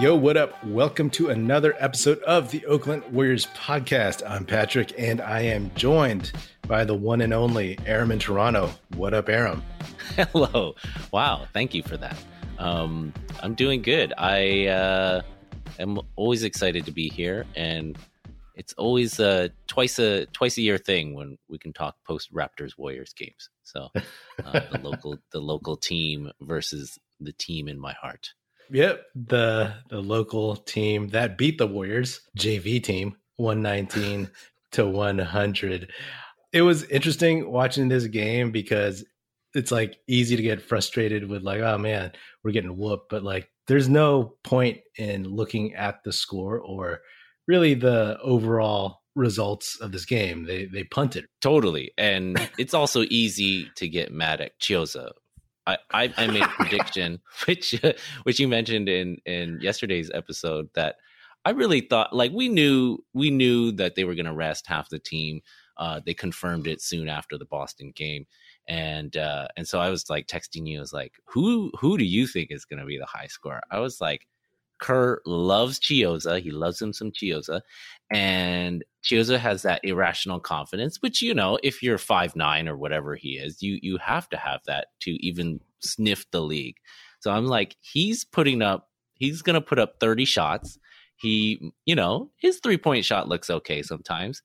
Yo, what up? Welcome to another episode of the Oakland Warriors podcast. I'm Patrick, and I am joined by the one and only Aram in Toronto. What up, Aram? Hello. Wow. Thank you for that. Um, I'm doing good. I uh, am always excited to be here, and it's always a twice a twice a year thing when we can talk post Raptors Warriors games. So uh, the local the local team versus the team in my heart. Yep, the the local team that beat the Warriors JV team 119 to 100. It was interesting watching this game because it's like easy to get frustrated with like oh man, we're getting whooped, but like there's no point in looking at the score or really the overall results of this game. They they punted. Totally. And it's also easy to get mad at Chiozza I, I, made a prediction, which which you mentioned in in yesterday's episode that I really thought like we knew we knew that they were going to rest half the team. Uh, they confirmed it soon after the Boston game, and uh, and so I was like texting you. I was like, who who do you think is going to be the high score? I was like, Kerr loves Chiozza. He loves him some Chiozza. And Chiozza has that irrational confidence, which, you know, if you're five nine or whatever he is, you you have to have that to even sniff the league. So I'm like, he's putting up, he's gonna put up 30 shots. He, you know, his three point shot looks okay sometimes.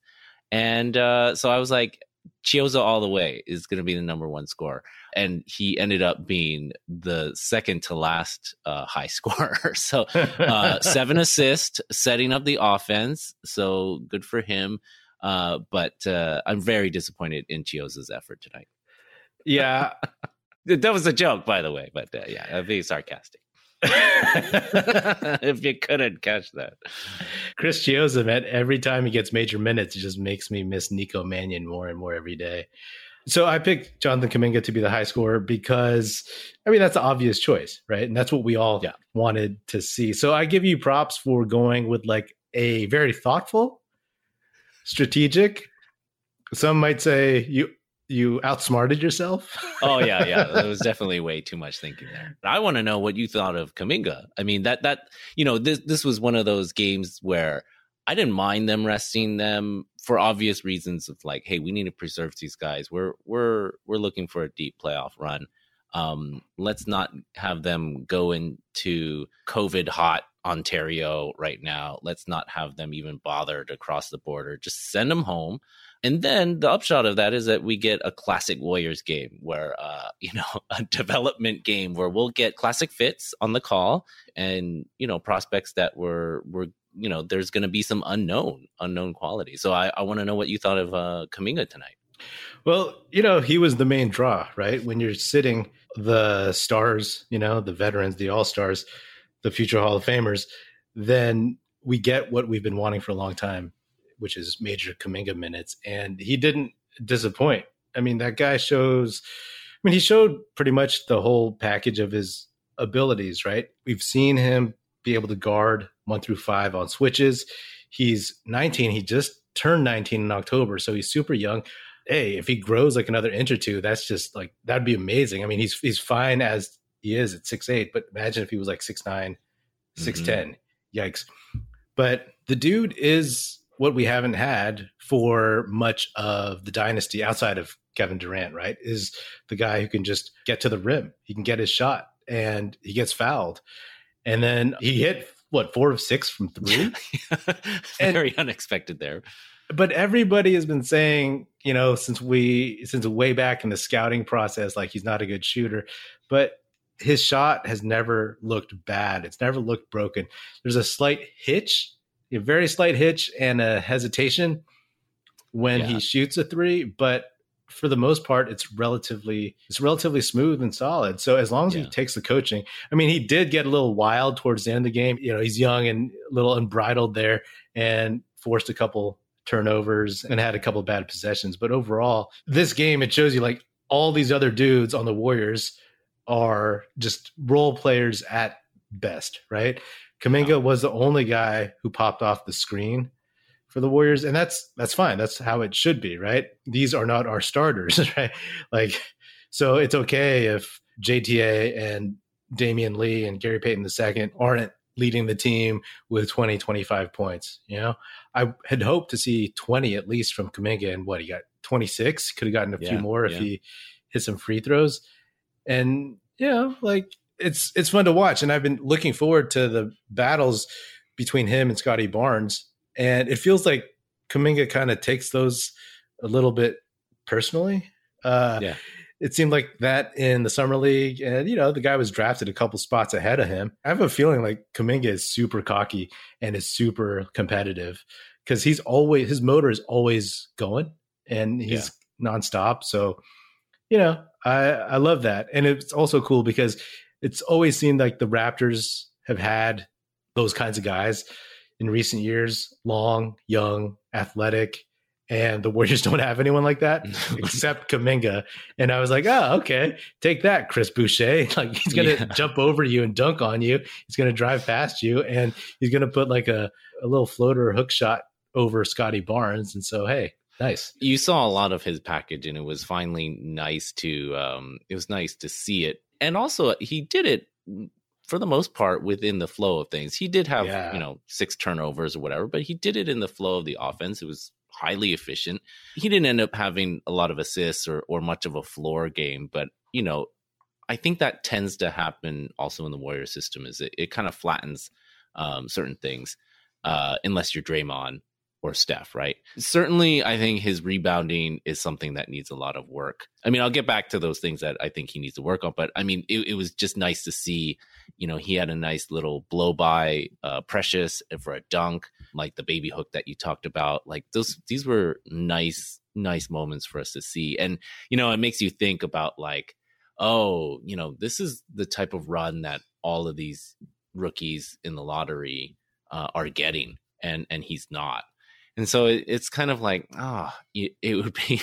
And uh, so I was like, Chiozza all the way is going to be the number one scorer. And he ended up being the second to last uh, high scorer. so uh, seven assists, setting up the offense. So good for him. Uh, but uh, I'm very disappointed in Chiozza's effort tonight. Yeah. that was a joke, by the way. But uh, yeah, I'm being sarcastic. if you couldn't catch that. Chris Chiozza, man, every time he gets major minutes, it just makes me miss Nico Mannion more and more every day. So I picked Jonathan Kuminga to be the high scorer because, I mean, that's the obvious choice, right? And that's what we all yeah. wanted to see. So I give you props for going with like a very thoughtful, strategic. Some might say you you outsmarted yourself. oh yeah, yeah. There was definitely way too much thinking there. I want to know what you thought of Kuminga. I mean that that you know this this was one of those games where I didn't mind them resting them for obvious reasons of like, hey, we need to preserve these guys. We're we're we're looking for a deep playoff run. Um, let's not have them go into COVID hot Ontario right now. Let's not have them even bother to cross the border. Just send them home. And then the upshot of that is that we get a classic Warriors game where, uh, you know, a development game where we'll get classic fits on the call and, you know, prospects that were, were, you know, there's going to be some unknown, unknown quality. So I, I want to know what you thought of uh, Kuminga tonight. Well, you know, he was the main draw, right? When you're sitting the stars, you know, the veterans, the all stars, the future Hall of Famers, then we get what we've been wanting for a long time which is major Kuminga minutes, and he didn't disappoint. I mean, that guy shows. I mean, he showed pretty much the whole package of his abilities. Right? We've seen him be able to guard one through five on switches. He's 19. He just turned 19 in October, so he's super young. Hey, if he grows like another inch or two, that's just like that'd be amazing. I mean, he's he's fine as he is at six eight, but imagine if he was like six nine, six ten. Mm-hmm. Yikes! But the dude is what we haven't had for much of the dynasty outside of Kevin Durant, right? Is the guy who can just get to the rim. He can get his shot and he gets fouled. And then he hit what, four of six from three? Very and, unexpected there. But everybody has been saying, you know, since we since way back in the scouting process, like he's not a good shooter. But his shot has never looked bad. It's never looked broken. There's a slight hitch a very slight hitch and a hesitation when yeah. he shoots a three, but for the most part, it's relatively it's relatively smooth and solid. So as long as yeah. he takes the coaching, I mean, he did get a little wild towards the end of the game. You know, he's young and a little unbridled there, and forced a couple turnovers and had a couple bad possessions. But overall, this game it shows you like all these other dudes on the Warriors are just role players at best, right? Kuminga was the only guy who popped off the screen for the Warriors, and that's that's fine. That's how it should be, right? These are not our starters, right? Like, so it's okay if JTA and Damion Lee and Gary Payton II aren't leading the team with 20, 25 points. You know, I had hoped to see 20 at least from Kuminga, and what he got 26. Could have gotten a yeah, few more if yeah. he hit some free throws. And you know, like it's it's fun to watch, and I've been looking forward to the battles between him and Scottie Barnes, and it feels like Kuminga kind of takes those a little bit personally. Uh, yeah it seemed like that in the summer league, and you know the guy was drafted a couple spots ahead of him. I have a feeling like Kuminga is super cocky and is super competitive because he's always his motor is always going and he's yeah. nonstop. So you know I I love that, and it's also cool because it's always seemed like the Raptors have had those kinds of guys in recent years: long, young, athletic and the Warriors don't have anyone like that except Kuminga. And I was like, oh, okay, take that, Chris Boucher. Like he's gonna yeah. jump over you and dunk on you. He's gonna drive past you, and he's gonna put like a, a little floater hook shot over Scottie Barnes. And so, hey, nice. You saw a lot of his package, and it was finally nice to. Um, it was nice to see it, and also he did it for the most part within the flow of things. He did have, yeah. you know, six turnovers or whatever, but he did it in the flow of the offense. It was highly efficient. He didn't end up having a lot of assists or or much of a floor game, but you know, I think that tends to happen also in the Warrior system. Is it, it kind of flattens um, certain things uh, unless you're Draymond or Steph, right? Certainly, I think his rebounding is something that needs a lot of work. I mean, I'll get back to those things that I think he needs to work on, but I mean, it, it was just nice to see. You know, he had a nice little blow by uh, Precious for a dunk, like the baby hook that you talked about. Like those, these were nice, nice moments for us to see, and you know, it makes you think about like, oh, you know, this is the type of run that all of these rookies in the lottery uh, are getting, and and he's not and so it, it's kind of like ah oh, it, it would be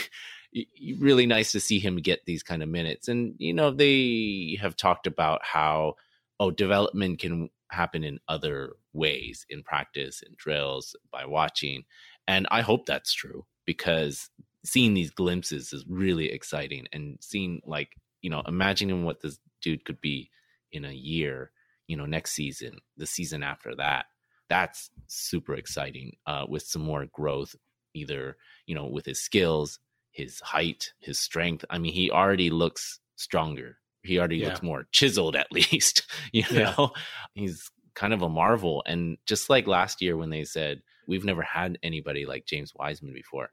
really nice to see him get these kind of minutes. And you know they have talked about how oh development can happen in other ways in practice and drills by watching. And i hope that's true because seeing these glimpses is really exciting. And seeing like you know imagining what this dude could be in a year you know next season the season after that that's super exciting uh, with some more growth, either, you know, with his skills, his height, his strength. I mean, he already looks stronger. He already yeah. looks more chiseled, at least. You know, yeah. he's kind of a marvel. And just like last year when they said, we've never had anybody like James Wiseman before,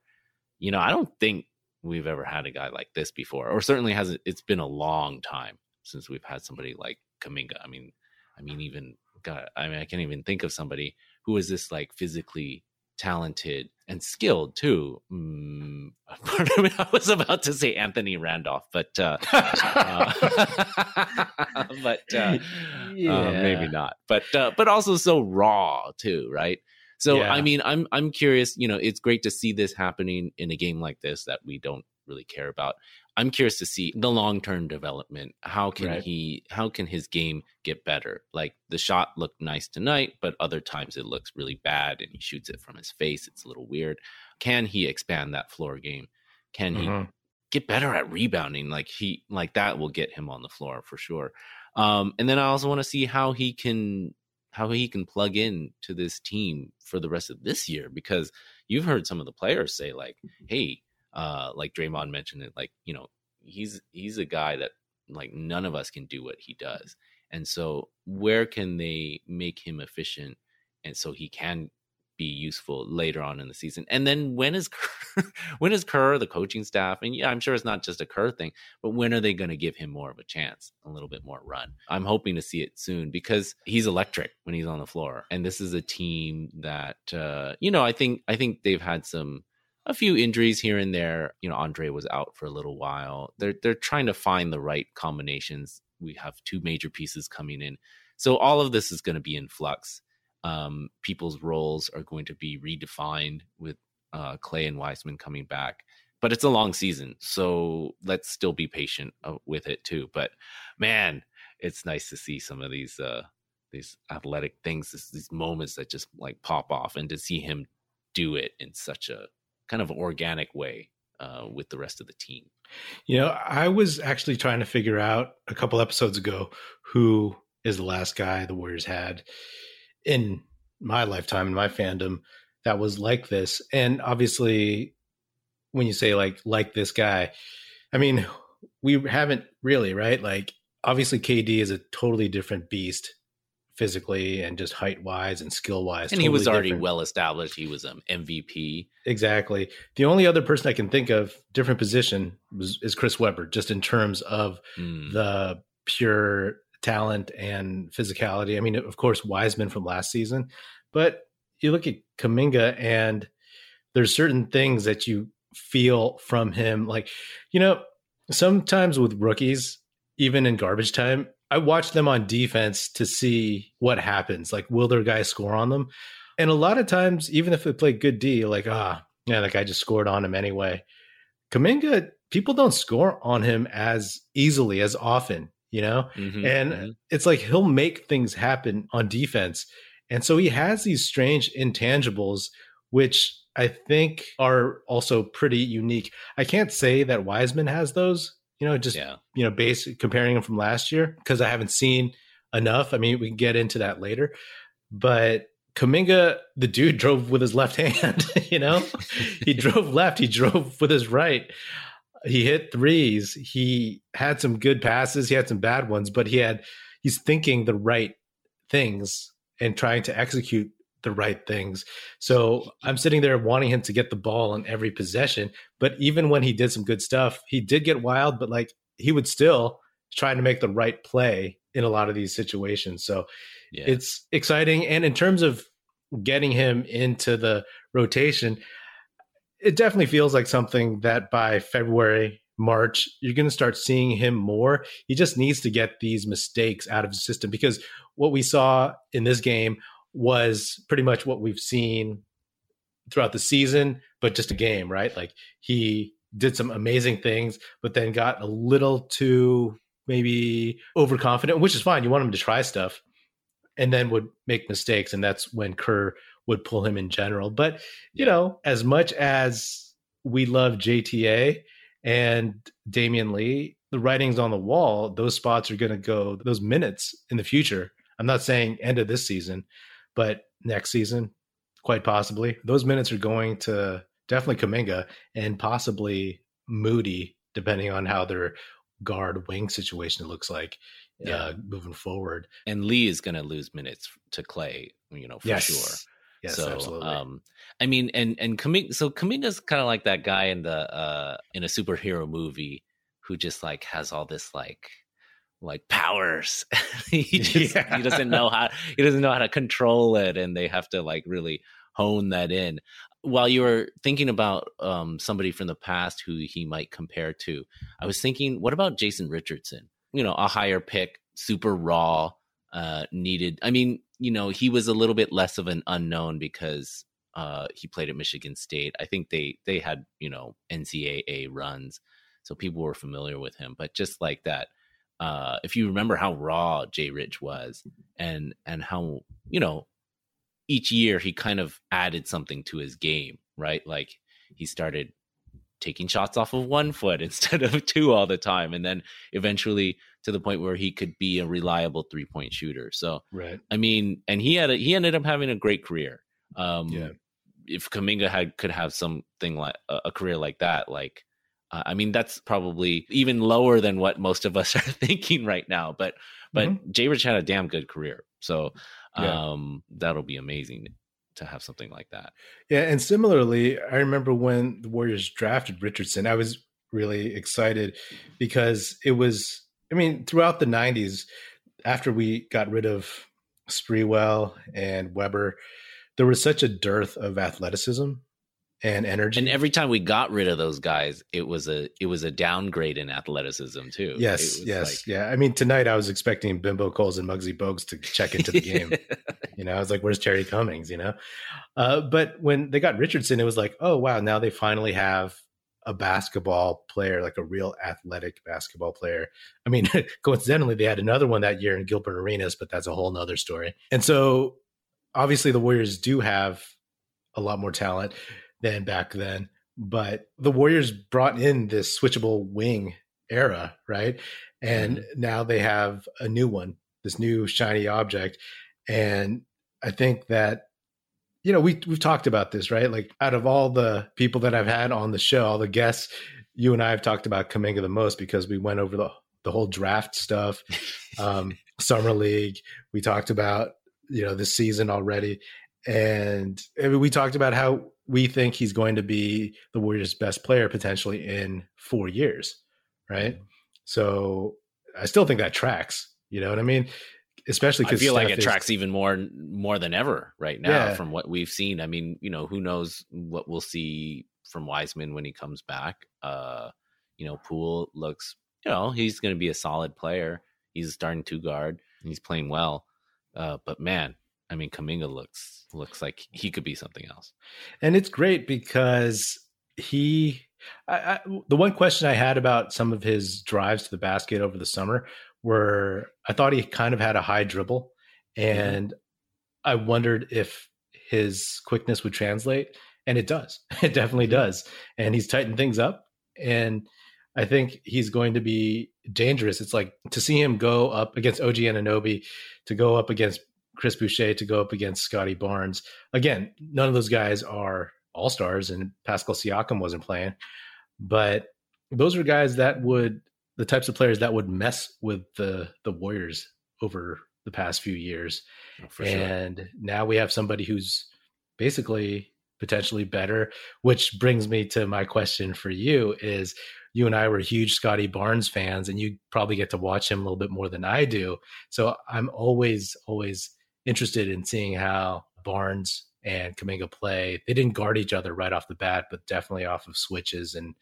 you know, I don't think we've ever had a guy like this before, or certainly hasn't. It's been a long time since we've had somebody like Kuminga. I mean, I mean, even God, I mean, I can't even think of somebody who is this like physically talented and skilled too. Mm, I was about to say Anthony Randolph, but uh, uh, but uh, yeah. uh, maybe not. But uh, but also so raw too, right? So yeah. I mean, I'm I'm curious. You know, it's great to see this happening in a game like this that we don't really care about. I'm curious to see the long term development. How can right. he? How can his game get better? Like the shot looked nice tonight, but other times it looks really bad, and he shoots it from his face. It's a little weird. Can he expand that floor game? Can mm-hmm. he get better at rebounding? Like he, like that will get him on the floor for sure. Um, and then I also want to see how he can how he can plug in to this team for the rest of this year because you've heard some of the players say like, "Hey, uh, like Draymond mentioned it, like you know, he's he's a guy that like none of us can do what he does, and so where can they make him efficient, and so he can be useful later on in the season. And then when is Kerr, when is Kerr the coaching staff? And yeah, I'm sure it's not just a Kerr thing, but when are they going to give him more of a chance, a little bit more run? I'm hoping to see it soon because he's electric when he's on the floor, and this is a team that uh, you know I think I think they've had some a few injuries here and there. You know, Andre was out for a little while. They're they're trying to find the right combinations. We have two major pieces coming in, so all of this is going to be in flux. Um, people's roles are going to be redefined with uh, Clay and Wiseman coming back. But it's a long season, so let's still be patient uh, with it too. But man, it's nice to see some of these uh, these athletic things, this, these moments that just like pop off, and to see him do it in such a kind of organic way uh, with the rest of the team. You know, I was actually trying to figure out a couple episodes ago who is the last guy the Warriors had in my lifetime in my fandom that was like this. And obviously, when you say like like this guy, I mean, we haven't really, right? Like obviously KD is a totally different beast physically and just height wise and skill wise. And totally he was already different. well established. He was an MVP. Exactly. The only other person I can think of, different position, was, is Chris Webber, just in terms of mm. the pure talent and physicality. I mean, of course, Wiseman from last season, but you look at Kuminga and there's certain things that you feel from him. Like, you know, sometimes with rookies, even in garbage time, I watch them on defense to see what happens. Like, will their guy score on them? And a lot of times, even if they play good D, like, ah, yeah, that guy just scored on him anyway. Kuminga, people don't score on him as easily, as often, you know? Mm-hmm, and mm-hmm. it's like he'll make things happen on defense. And so he has these strange intangibles, which I think are also pretty unique. I can't say that Wiseman has those, you know, just, yeah. you know, base comparing him from last year because I haven't seen enough. I mean, we can get into that later. But Kuminga, the dude drove with his left hand, you know, he drove left, he drove with his right. He hit threes. He had some good passes. He had some bad ones, but he had, he's thinking the right things and trying to execute the right things. So I'm sitting there wanting him to get the ball on every possession. But even when he did some good stuff, he did get wild, but like he would still try to make the right play in a lot of these situations. So yeah. it's exciting. And in terms of getting him into the rotation, it definitely feels like something that by February, March, you're going to start seeing him more. He just needs to get these mistakes out of his system because what we saw in this game was pretty much what we've seen throughout the season, but just a game, right? Like he did some amazing things, but then got a little too maybe overconfident, which is fine. You want him to try stuff and then would make mistakes. And that's when Kerr would pull him in general. But, you know, as much as we love JTA and Damion Lee, the writing's on the wall. Those spots are going to go, those minutes in the future. I'm not saying end of this season, but next season, quite possibly, those minutes are going to definitely Kuminga and possibly Moody, depending on how their guard wing situation looks like yeah. uh, moving forward. And Lee is going to lose minutes to Clay, you know, for yes. sure. Yes, so, absolutely. Um, I mean, and and Kuminga, so Kuminga's kind of like that guy in the uh in a superhero movie who just like has all this like like powers. he just yeah. he doesn't know how he doesn't know how to control it, and they have to like really hone that in. While you were thinking about um, somebody from the past who he might compare to, I was thinking, what about Jason Richardson? You know, a higher pick, super raw, uh, needed. I mean, you know, he was a little bit less of an unknown because uh, he played at Michigan State. I think they they had you know NCAA runs, so people were familiar with him. But just like that uh, if you remember how raw Jay Rich was and and how you know each year he kind of added something to his game, right? Like he started taking shots off of one foot instead of two all the time, and then eventually to the point where he could be a reliable three point shooter. So, right. I mean, and he had a, he ended up having a great career. Um, yeah. If Kuminga had could have something like a, a career like that, like uh, I mean, that's probably even lower than what most of us are thinking right now. But but mm-hmm. Jay Rich had a damn good career, so um, yeah. that'll be amazing to have something like that. Yeah, and similarly, I remember when the Warriors drafted Richardson, I was really excited because it was. I mean, throughout the '90s, after we got rid of Sprewell and Webber, there was such a dearth of athleticism and energy. And every time we got rid of those guys, it was a it was a downgrade in athleticism too. Yes, yes, like, yeah. I mean, tonight I was expecting Bimbo Coles and Muggsy Bogues to check into the game. you know, I was like, "Where's Terry Cummings?" You know, uh, but when they got Richardson, it was like, "Oh wow, now they finally have." A basketball player, like a real athletic basketball player. I mean, coincidentally, they had another one that year in Gilbert Arenas, but that's a whole nother story. And so, obviously, the Warriors do have a lot more talent than back then. But the Warriors brought in this switchable wing era, right? And mm-hmm. now they have a new one, this new shiny object. And I think that you know, we we've talked about this, right? Like out of all the people that I've had on the show, all the guests, you and I have talked about Kuminga the most because we went over the the whole draft stuff, um, summer league. We talked about you know this season already, and I mean, we talked about how we think he's going to be the Warriors' best player potentially in four years, right? Mm-hmm. So I still think that tracks. You know what I mean? especially because I feel Steph like it is, tracks even more more than ever right now yeah. from what we've seen. I mean, you know, who knows what we'll see from Wiseman when he comes back. Uh, you know, Poole looks, you know, he's going to be a solid player. He's starting two guard. He's playing well. Uh, but man, I mean, Kuminga looks looks like he could be something else. And it's great because he. I, I, the one question I had about some of his drives to the basket over the summer where I thought he kind of had a high dribble, mm-hmm. and mm-hmm. I wondered if his quickness would translate, and it does. It definitely mm-hmm. does, and he's tightened things up, and I think he's going to be dangerous. It's like to see him go up against OG Anunoby, to go up against Chris Boucher, to go up against Scottie Barnes. Again, none of those guys are all stars, and Pascal Siakam wasn't playing, but those are guys that would the types of players that would mess with the the Warriors over the past few years. Oh, and sure. now we have somebody who's basically potentially better, which brings me to my question for you is you and I were huge Scottie Barnes fans and you probably get to watch him a little bit more than I do. So I'm always always interested in seeing how Barnes and Kuminga play. They didn't guard each other right off the bat, but definitely off of switches and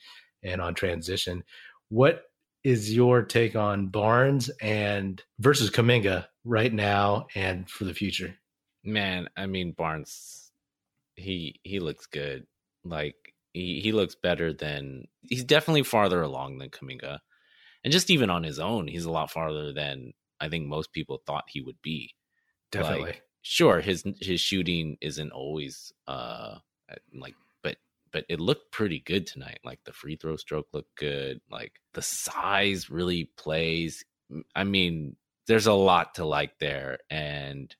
and on transition. What is your take on Barnes and versus Kuminga right now and for the future? Man, I mean Barnes, he he looks good. Like he he looks better than he's definitely farther along than Kuminga, and just even on his own, he's a lot farther than I think most people thought he would be. Definitely. Like, sure, his his shooting isn't always uh like but but it looked pretty good tonight. Like the free throw stroke looked good. Like the size really plays. I mean, there's a lot to like there. And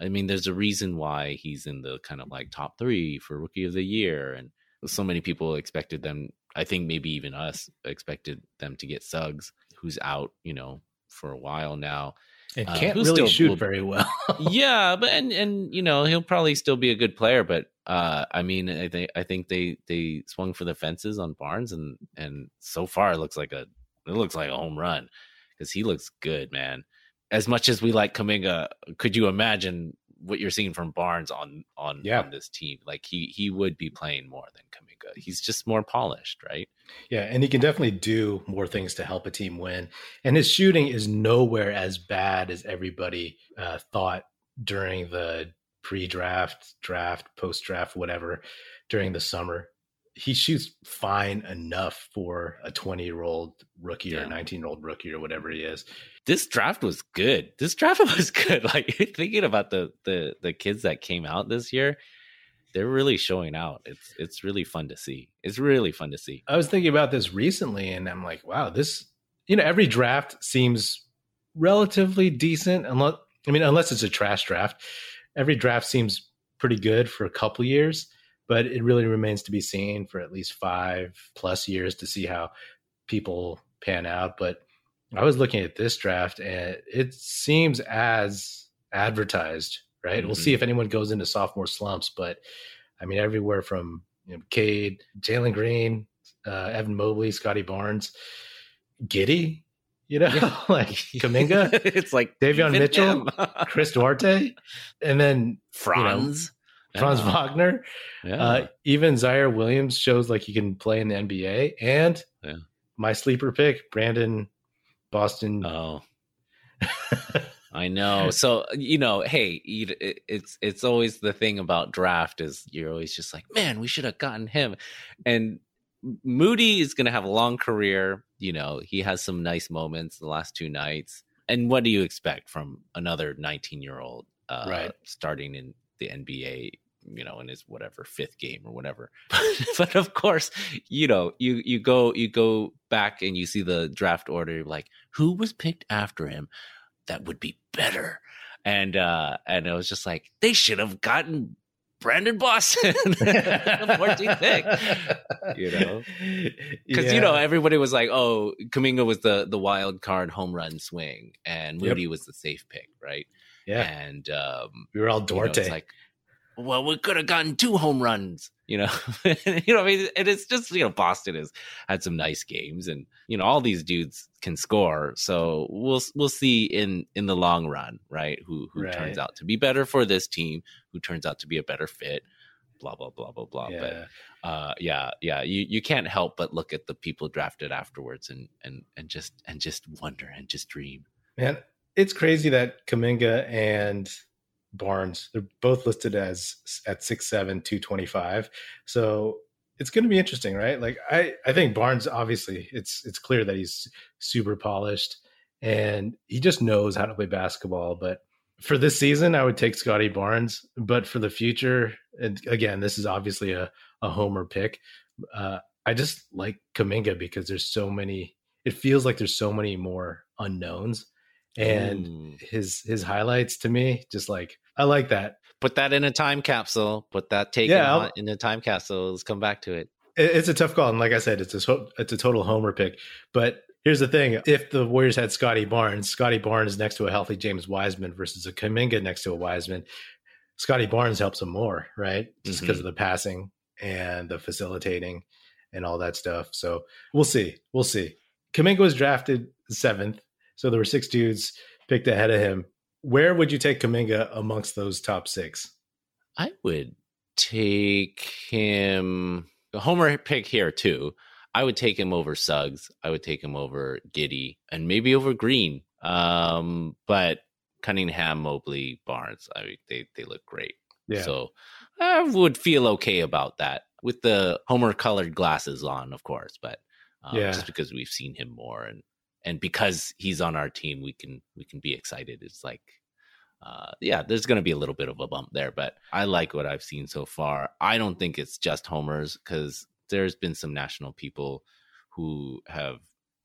I mean, there's a reason why he's in the kind of like top three for rookie of the year. And so many people expected them, I think maybe even us expected them to get Suggs, who's out, you know, for a while now. And uh, can't uh, really shoot will, very well. yeah, but and and you know he'll probably still be a good player, but uh, I mean, I think I think they they swung for the fences on Barnes, and and so far it looks like a it looks like a home run because he looks good, man. As much as we like Kuminga, could you imagine what you're seeing from Barnes on on, yeah. on this team? Like he he would be playing more than He's just more polished, right? Yeah, and he can definitely do more things to help a team win. And his shooting is nowhere as bad as everybody uh, thought during the pre-draft, draft, post-draft, whatever during the summer. He shoots fine enough for a 20-year-old rookie yeah. or a 19-year-old rookie or whatever he is. This draft was good. This draft was good. Like thinking about the the the kids that came out this year, they're really showing out. It's it's really fun to see. It's really fun to see. I was thinking about this recently and I'm like, wow, this you know, every draft seems relatively decent unless I mean, unless it's a trash draft every draft seems pretty good for a couple years, but it really remains to be seen for at least five plus years to see how people pan out. But I was looking at this draft and it seems as advertised, right? Mm-hmm. We'll see mm-hmm. if anyone goes into sophomore slumps, but I mean, everywhere from you know, Cade, Jalen Green, uh, Evan Mobley, Scottie Barnes, Giddey, you know, yeah. like Kuminga. it's like Davion Mitchell, Chris Duarte, and then Franz. You know, Franz yeah. Wagner. Yeah. Uh, even Ziaire Williams shows like he can play in the NBA. And yeah. my sleeper pick, Brandon Boston. Oh. I know. So you know, hey, it's it's always the thing about draft is you're always just like, man, we should have gotten him, and Moody is going to have a long career. You know, he has some nice moments the last two nights. And what do you expect from another 19 year old uh, right. starting in the NBA? You know, in his whatever fifth game or whatever. but of course, you know, you you go you go back and you see the draft order, like who was picked after him. That would be better. And uh and I was just like, they should have gotten Brandon Boston, 14th pick. You know, because yeah. you know everybody was like, "Oh, Kuminga was the the wild card home run swing, and Moody yep. was the safe pick, right?" Yeah, and um, we were all Duarte. You know, like, well, we could have gotten two home runs, you know. you know, I mean, and it's just you know, Boston has had some nice games, and you know, all these dudes can score. So we'll we'll see in in the long run, right? Who who right. turns out to be better for this team? Who turns out to be a better fit? Blah blah blah blah blah. Yeah. But uh, yeah, yeah, you you can't help but look at the people drafted afterwards, and and and just and just wonder and just dream. Man, it's crazy that Kuminga and Barnes. They're both listed as at six seven two twenty five. So it's going to be interesting, right? Like I, I think Barnes obviously it's it's clear that he's super polished and he just knows how to play basketball. But for this season, I would take Scottie Barnes. But for the future, and again, this is obviously a, a homer pick. Uh, I just like Kuminga because there's so many. It feels like there's so many more unknowns, and Ooh. his his highlights to me just like I like that. Put that in a time capsule. Put that take yeah, in a time capsule. Let's come back to it. It's a tough call, and like I said, it's a it's a total homer pick. But here's the thing: if the Warriors had Scottie Barnes, Scottie Barnes next to a healthy James Wiseman versus a Kuminga next to a Wiseman, Scottie Barnes helps him more, right? Just because mm-hmm. of the passing and the facilitating and all that stuff. So we'll see. We'll see. Kuminga was drafted seventh, so there were six dudes picked ahead of him. Where would you take Kuminga amongst those top six? I would take him. Homer pick here too. I would take him over Suggs. I would take him over Giddey and maybe over Green. Um, but Cunningham, Mobley, Barnes, I mean, they they look great. Yeah. So I would feel okay about that with the Homer colored glasses on, of course. But um, yeah. just because we've seen him more and and because he's on our team, we can we can be excited. It's like, uh, yeah, there's going to be a little bit of a bump there, but I like what I've seen so far. I don't think it's just homers because there's been some national people who have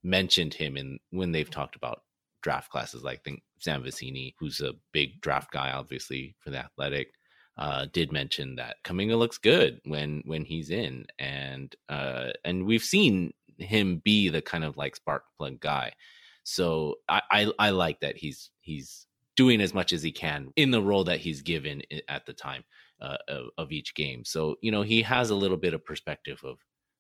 mentioned him in when they've talked about draft classes. Like think Sam Vecenie, who's a big draft guy, obviously for the Athletic. Uh, did mention that Kuminga looks good when when he's in, and uh, and we've seen him be the kind of like spark plug guy. So I, I, I like that he's he's doing as much as he can in the role that he's given at the time uh, of, of each game. So you know he has a little bit of perspective of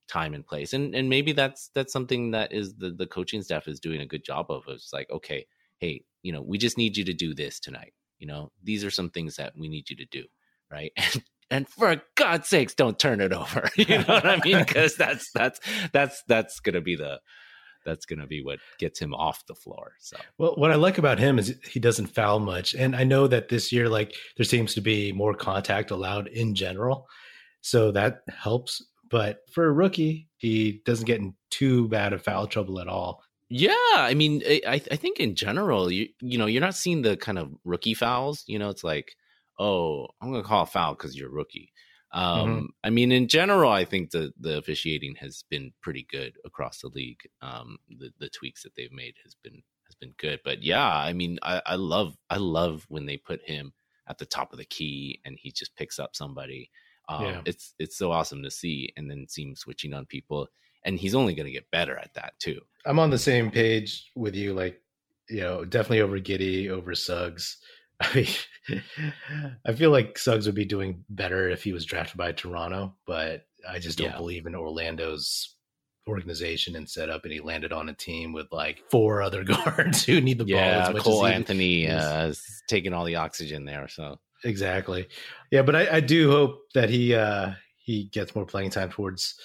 time and place, and and maybe that's that's something that is the the coaching staff is doing a good job of. It's like okay, hey, you know, we just need you to do this tonight. You know, these are some things that we need you to do, right? And and for God's sakes, don't turn it over. You know what I mean? Because that's that's that's that's gonna be the that's gonna be what gets him off the floor. So well, what I like about him is he doesn't foul much, and I know that this year, like there seems to be more contact allowed in general, so that helps. But for a rookie, he doesn't get in too bad of foul trouble at all. Yeah, I mean, I I think in general, you you know, you're not seeing the kind of rookie fouls. You know, it's like oh, I'm going to call a foul because you're a rookie. Um, mm-hmm. I mean, in general, I think the the officiating has been pretty good across the league. Um, the the tweaks that they've made has been has been good. But yeah, I mean, I, I love I love when they put him at the top of the key and he just picks up somebody. Um, yeah. It's it's so awesome to see, and then see him switching on people, and he's only going to get better at that too. I'm on the same page with you. Like, you know, definitely over Giddey, over Suggs. I mean, I feel like Suggs would be doing better if he was drafted by Toronto, but I just don't yeah. believe in Orlando's organization and setup. And he landed on a team with like four other guards who need the yeah, ball. Yeah, Cole Anthony uh, is taking all the oxygen there. So exactly, yeah. But I, I do hope that he uh, he gets more playing time towards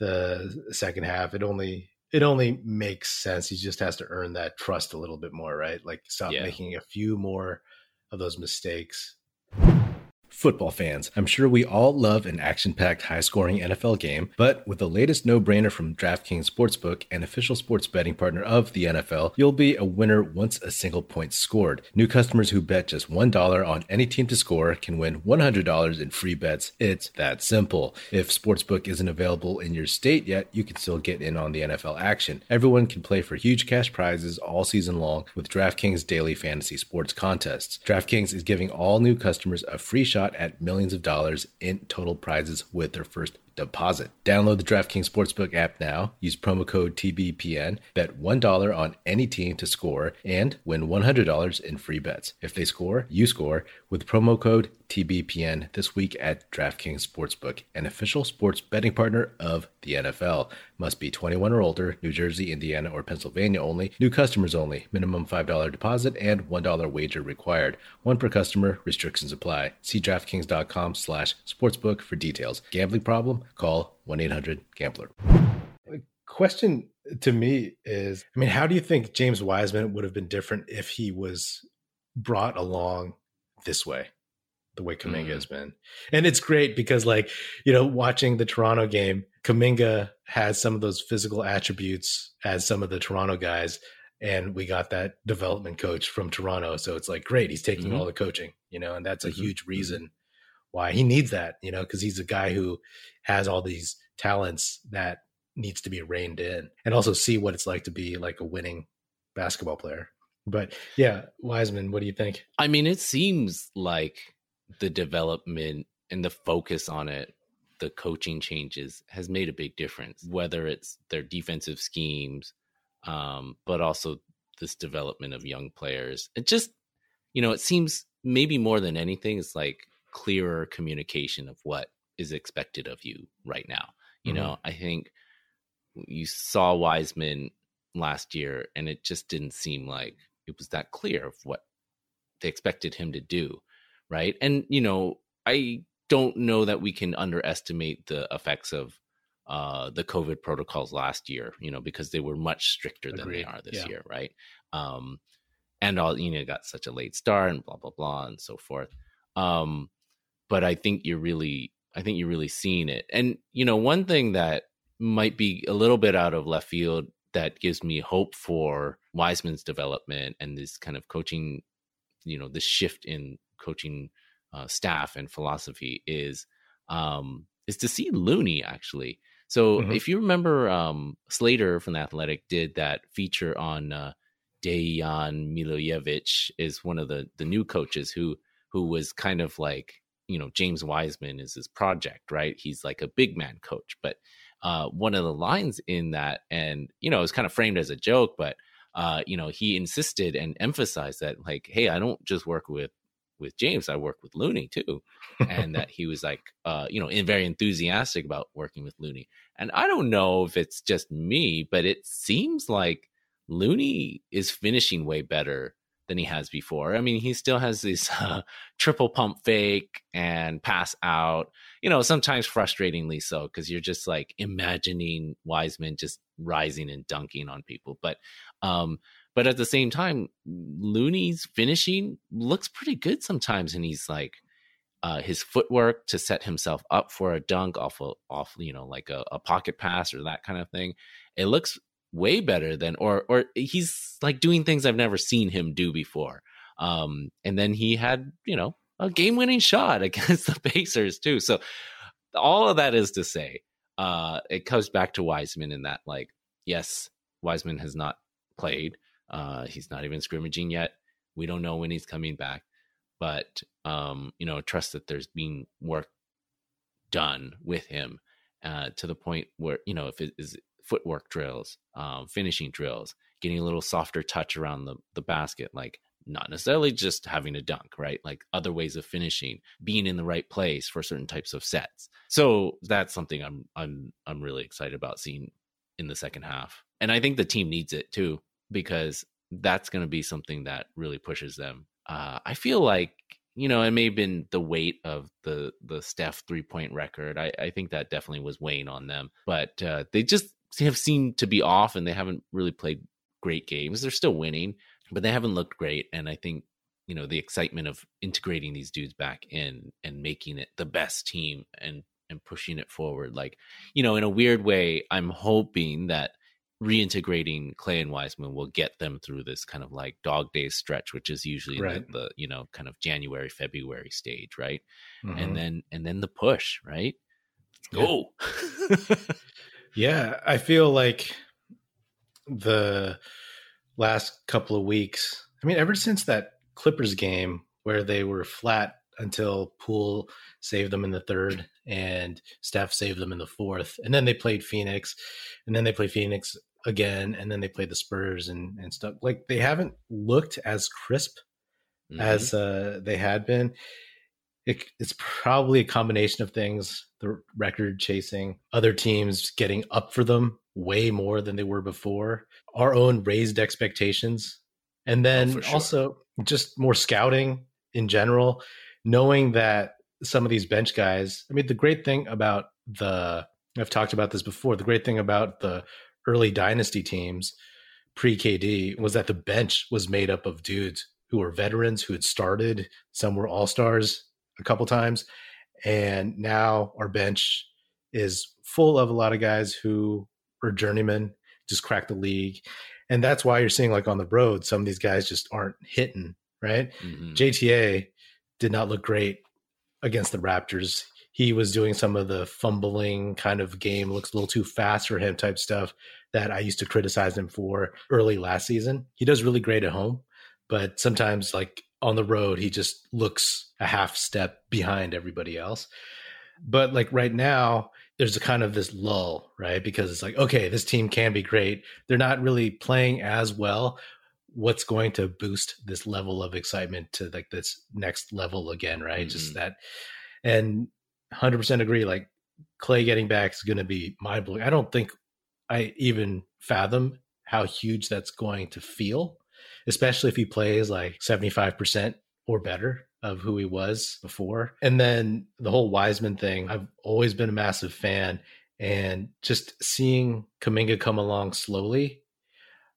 the second half. It only it only makes sense. He just has to earn that trust a little bit more, right? Like stop yeah. making a few more of those mistakes. Football fans, I'm sure we all love an action packed, high scoring NFL game, but with the latest no brainer from DraftKings Sportsbook, an official sports betting partner of the NFL, you'll be a winner once a single point scored. New customers who bet just $1 on any team to score can win $100 in free bets. It's that simple. If Sportsbook isn't available in your state yet, you can still get in on the NFL action. Everyone can play for huge cash prizes all season long with DraftKings daily fantasy sports contests. DraftKings is giving all new customers a free shot shot at millions of dollars in total prizes with their first deposit. Download the DraftKings Sportsbook app now. Use promo code TBPN. Bet $1 on any team to score and win $100 in free bets. If they score, you score with promo code TBPN this week at DraftKings Sportsbook, an official sports betting partner of the NFL. Must be 21 or older, New Jersey, Indiana, or Pennsylvania only. New customers only. Minimum $5 deposit and $1 wager required. One per customer. Restrictions apply. See DraftKings.com slash sportsbook for details. Gambling problem? Call 1-800-GAMBLER. Question to me is, I mean, how do you think James Wiseman would have been different if he was brought along this way? The way Kuminga mm. has been. And it's great because like, you know, watching the Toronto game, Kuminga has some of those physical attributes as some of the Toronto guys. And we got that development coach from Toronto. So it's like, great. He's taking mm-hmm. all the coaching, you know, and that's a mm-hmm. huge mm-hmm. reason why he needs that, you know, because he's a guy who has all these talents that needs to be reined in and also see what it's like to be like a winning basketball player. But yeah, Wiseman, what do you think? I mean, it seems like the development and the focus on it the coaching changes has made a big difference whether it's their defensive schemes um, but also this development of young players. It just you know it seems maybe more than anything it's like clearer communication of what is expected of you right now. You mm-hmm. know i think you saw wiseman last year and it just didn't seem like it was that clear of what they expected him to do right? And you know, I don't know that we can underestimate the effects of uh, the COVID protocols last year, you know, because they were much stricter Agreed. than they are this yeah. year, right? Um, and all you know, got such a late start and blah blah blah and so forth. Um, but I think you're really, I think you're really seeing it. And you know, one thing that might be a little bit out of left field that gives me hope for Wiseman's development and this kind of coaching, you know, this shift in coaching uh, staff and philosophy is um, is to see Looney actually. So mm-hmm. if you remember, um, Slater from the Athletic did that feature on uh, Dejan Milojevic is one of the the new coaches who who was kind of like you know James Wiseman is his project, right? He's like a big man coach, but uh, one of the lines in that, and you know, it was kind of framed as a joke, but uh, you know, he insisted and emphasized that like, hey, I don't just work with with James, I work with Looney too, and that he was like, uh, you know, in very enthusiastic about working with Looney. And I don't know if it's just me, but it seems like Looney is finishing way better than he has before. I mean, he still has this uh, triple pump fake and pass out, you know, sometimes frustratingly so, because you're just like imagining Wiseman just rising and dunking on people. But um, but at the same time, Looney's finishing looks pretty good sometimes, and he's like uh, his footwork to set himself up for a dunk off of, off you know like a, a pocket pass or that kind of thing. It looks way better than or or he's like doing things I've never seen him do before. Um, and then he had you know a game winning shot against the Pacers too. So all of that is to say, uh, it comes back to Wiseman in that like yes, Wiseman has not played. Uh, he's not even scrimmaging yet. We don't know when he's coming back, but um, you know, trust that there's been work done with him uh, to the point where you know if it is footwork drills, um, finishing drills, getting a little softer touch around the the basket, like not necessarily just having a dunk, right? Like other ways of finishing, being in the right place for certain types of sets. So that's something I'm I'm I'm really excited about seeing in the second half. And I think the team needs it too because that's going to be something that really pushes them. Uh, I feel like you know it may have been the weight of the the Steph three point record. I, I think that definitely was weighing on them, but uh, they just have seemed to be off, and they haven't really played great games. They're still winning, but they haven't looked great. And I think you know the excitement of integrating these dudes back in and making it the best team and and pushing it forward like you know in a weird way i'm hoping that reintegrating clay and wiseman will get them through this kind of like dog days stretch which is usually right. the, the, you know kind of january february stage right mm-hmm. and then and then the push right go yeah. yeah i feel like the last couple of weeks i mean ever since that clippers game where they were flat until Poole saved them in the third and Steph saved them in the fourth. And then they played Phoenix and then they played Phoenix again and then they played the Spurs and, and stuff. Like they haven't looked as crisp mm-hmm. as uh, they had been. It, it's probably a combination of things the record chasing, other teams getting up for them way more than they were before, our own raised expectations, and then oh, sure. also just more scouting in general knowing that some of these bench guys, I mean, the great thing about the, I've talked about this before, the great thing about the early dynasty teams pre KD was that the bench was made up of dudes who were veterans who had started, some were all stars a couple times. And now our bench is full of a lot of guys who are journeymen, just cracked the league. And that's why you're seeing like on the road, some of these guys just aren't hitting, right? Mm-hmm. JTA did not look great against the Raptors. He was doing some of the fumbling kind of game, looks a little too fast for him type stuff that I used to criticize him for early last season. He does really great at home, but sometimes like on the road, he just looks a half step behind everybody else. But like right now, there's a kind of this lull, right? Because it's like, okay, this team can be great. They're not really playing as well, what's going to boost this level of excitement to like this next level again, right? Mm-hmm. Just that, and 100% agree. Like Clay getting back is going to be mind blowing. I don't think I even fathom how huge that's going to feel, especially if he plays like 75% or better of who he was before. And then the whole Wiseman thing, I've always been a massive fan. And just seeing Kuminga come along slowly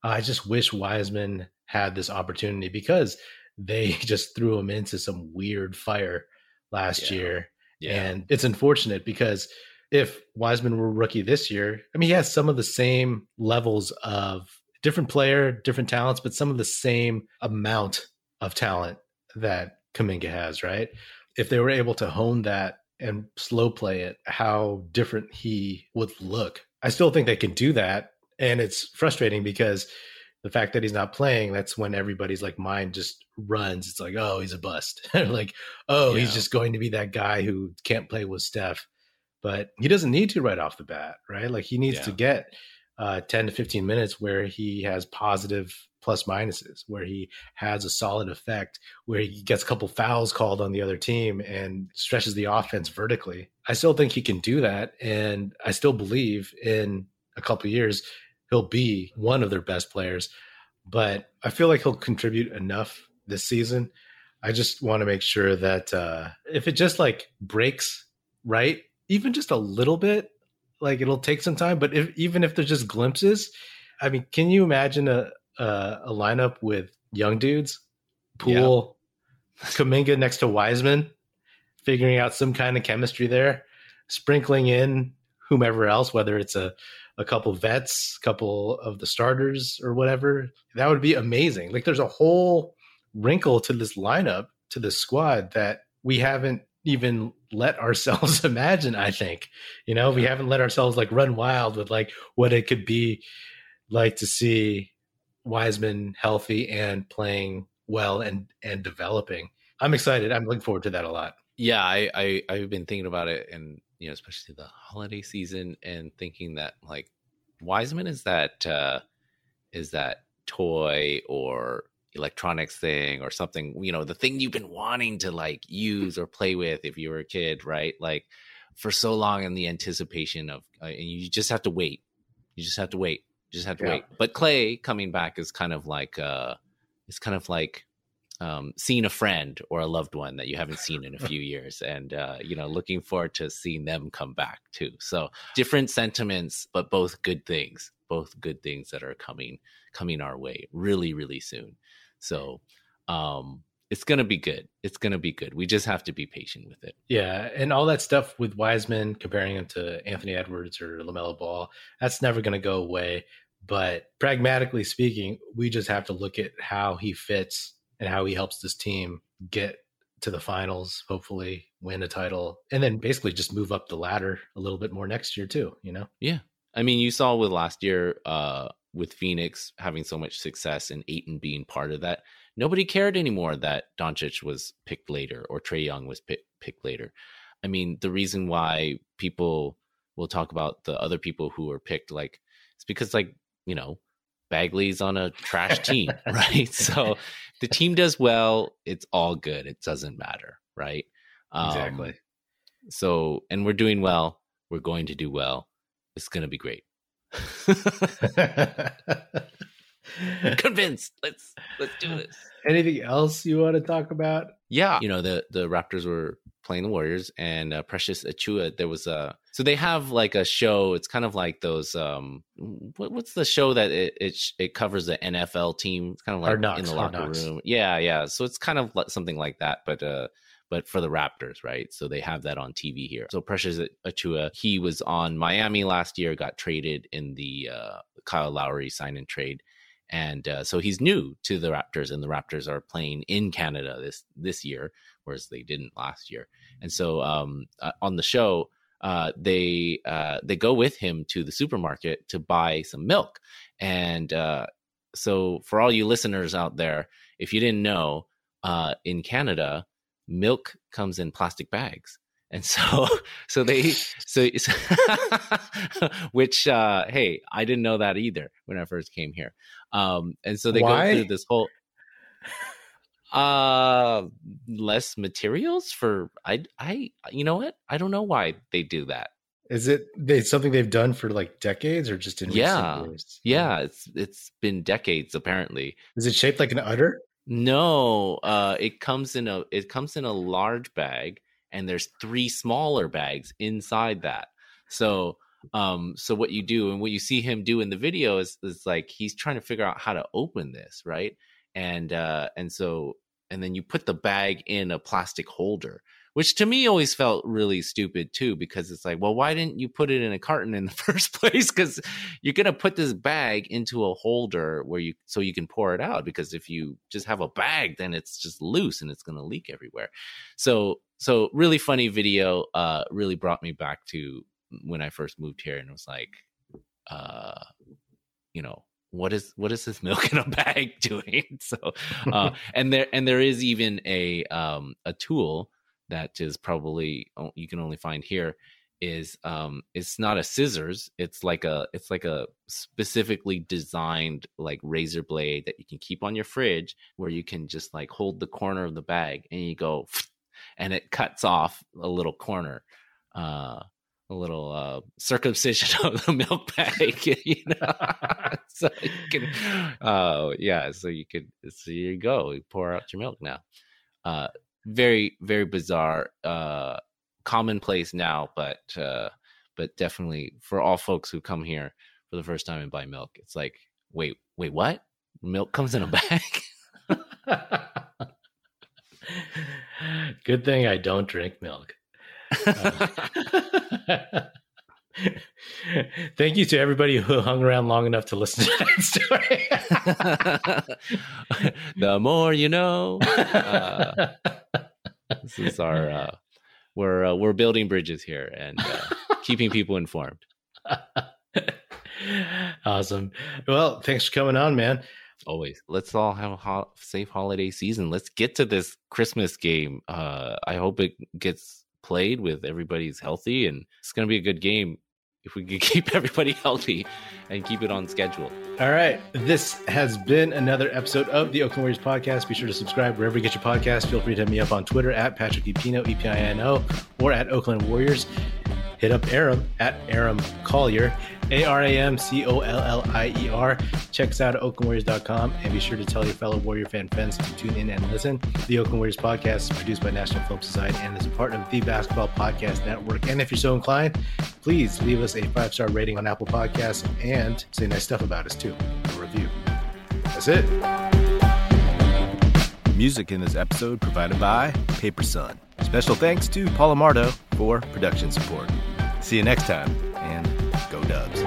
I just wish Wiseman had this opportunity because they just threw him into some weird fire last yeah. year. Yeah. And it's unfortunate because if Wiseman were rookie this year, I mean, he has some of the same levels of different player, different talents, but some of the same amount of talent that Kuminga has, right? If they were able to hone that and slow play it, how different he would look. I still think they can do that and it's frustrating because the fact that he's not playing that's when everybody's like mind just runs. It's like oh he's a bust. Like oh yeah. he's just going to be that guy who can't play with steph. But he doesn't need to right off the bat right? Like he needs yeah. to get uh, 10 to 15 minutes where he has positive plus minuses where he has a solid effect where he gets a couple fouls called on the other team and stretches the offense vertically. I still think he can do that and i still believe in a couple years he'll be one of their best players. But I feel like he'll contribute enough this season. I just want to make sure that uh, if it just like breaks right, even just a little bit, like it'll take some time. But if, even if there's just glimpses, I mean, can you imagine a a, a lineup with young dudes, Poole, yeah. Kuminga next to Wiseman, figuring out some kind of chemistry there, sprinkling in whomever else, whether it's a a couple vets, a couple of the starters or whatever. That would be amazing. Like there's a whole wrinkle to this lineup, to this squad that we haven't even let ourselves imagine, I think. You know, we haven't let ourselves like run wild with like what it could be like to see Wiseman healthy and playing well and and developing. I'm excited. I'm looking forward to that a lot. Yeah, I, I I've been thinking about it and you know, especially the holiday season, and thinking that like Wiseman is that uh, is that toy or electronics thing or something, you know, the thing you've been wanting to like use or play with if you were a kid, right? Like for so long in the anticipation of, uh, and you just have to wait. You just have to wait. You just have to yeah. wait. But Clay coming back is kind of like, uh, it's kind of like um, seeing a friend or a loved one that you haven't seen in a few years, and uh, you know, looking forward to seeing them come back too. So different sentiments, but both good things, both good things that are coming coming our way really, really soon. So, um, it's gonna be good. It's gonna be good. We just have to be patient with it. Yeah, and all that stuff with Wiseman comparing him to Anthony Edwards or LaMelo Ball, that's never going to go away. But pragmatically speaking, we just have to look at how he fits and how he helps this team get to the finals, hopefully win a title, and then basically just move up the ladder a little bit more next year too. You know? Yeah, I mean, you saw with last year, uh, with Phoenix having so much success and Ayton being part of that, nobody cared anymore that Doncic was picked later or Trae Young was pick, picked later. I mean, the reason why people will talk about the other people who were picked, like, it's because, like, you know, Bagley's on a trash team, right? So the team does well, it's all good. It doesn't matter, right? Um, exactly. So, and we're doing well. We're going to do well. It's going to be great. Convinced. Let's let's do this. Anything else you want to talk about? Yeah, you know the the Raptors were playing the Warriors and uh, Precious Achiuwa. There was a so they have like a show. It's kind of like those. um what, What's the show that it, it, it covers the NFL team? It's kind of like Knocks, in the locker room. Yeah, yeah. So it's kind of like something like that, but uh but for the Raptors, right? So they have that on TV here. So Precious Achiuwa, he was on Miami last year, got traded in the uh, Kyle Lowry sign and trade and uh, so he's new to the Raptors, and the Raptors are playing in Canada this this year, whereas they didn't last year. And so um, uh, on the show, uh, they uh, they go with him to the supermarket to buy some milk. And uh, so for all you listeners out there, if you didn't know, uh, in Canada, milk comes in plastic bags and so so they so so which uh hey i didn't know that either when i first came here um and so they Why? go through this whole uh less materials for i i you know what? I don't know why they do that. Is it they something they've done for like decades or just in yeah. Yeah it's it's been decades apparently. Is it shaped like an udder? No uh it comes in a it comes in a large bag and there's three smaller bags inside that. So um so what you do and what you see him do in the video is is like he's trying to figure out how to open this, right? And uh and so and then you put the bag in a plastic holder which to me always felt really stupid too because it's like well why didn't you put it in a carton in the first place? Because you're going to put this bag into a holder where you so you can pour it out because if you just have a bag then it's just loose and it's going to leak everywhere. So so really funny video uh really brought me back to when i first moved here and it was like uh you know what is what is this milk in a bag doing? So uh and there and there is even a um a tool that is probably you can only find here is um it's not a scissors it's like a it's like a specifically designed like razor blade that you can keep on your fridge where you can just like hold the corner of the bag and you go and it cuts off a little corner. Uh a little uh circumcision of the milk bag you know? So you can uh yeah so you could so you go you pour out your milk now. Uh very very bizarre uh commonplace now but uh but definitely for all folks who come here for the first time and buy milk it's like wait wait what? Milk comes in a bag? Good thing i don't drink milk uh, Thank you to everybody who hung around long enough to listen to that story. the more you know. Uh, this is our uh, we're uh, we're building bridges here and uh, keeping people informed. awesome. Well, thanks for coming on, man. Always. Let's all have a ho- safe holiday season. Let's get to this Christmas game. Uh, I hope it gets played with everybody's healthy and it's going to be a good game if we can keep everybody healthy and keep it on schedule. All right. This has been another episode of the Oakland Warriors podcast. Be sure to subscribe wherever you get your podcast. Feel free to hit me up on Twitter at Patrick Epino, E-P-I-N-O, or at Oakland Warriors. Hit up Aram at Aram Collier. A R A M C O L L I E R. Check us out at OaklandWarriors.com and be sure to tell your fellow Warrior fan friends to tune in and listen. The Oakland Warriors podcast is produced by National Film Society and is a part of the Basketball Podcast Network. And if you're so inclined, please leave us a five star rating on Apple Podcasts and say nice stuff about us too. A review. That's it. music in this episode provided by Paper Son. Special thanks to Paul Amardo for production support. See you next time, and go Dubs.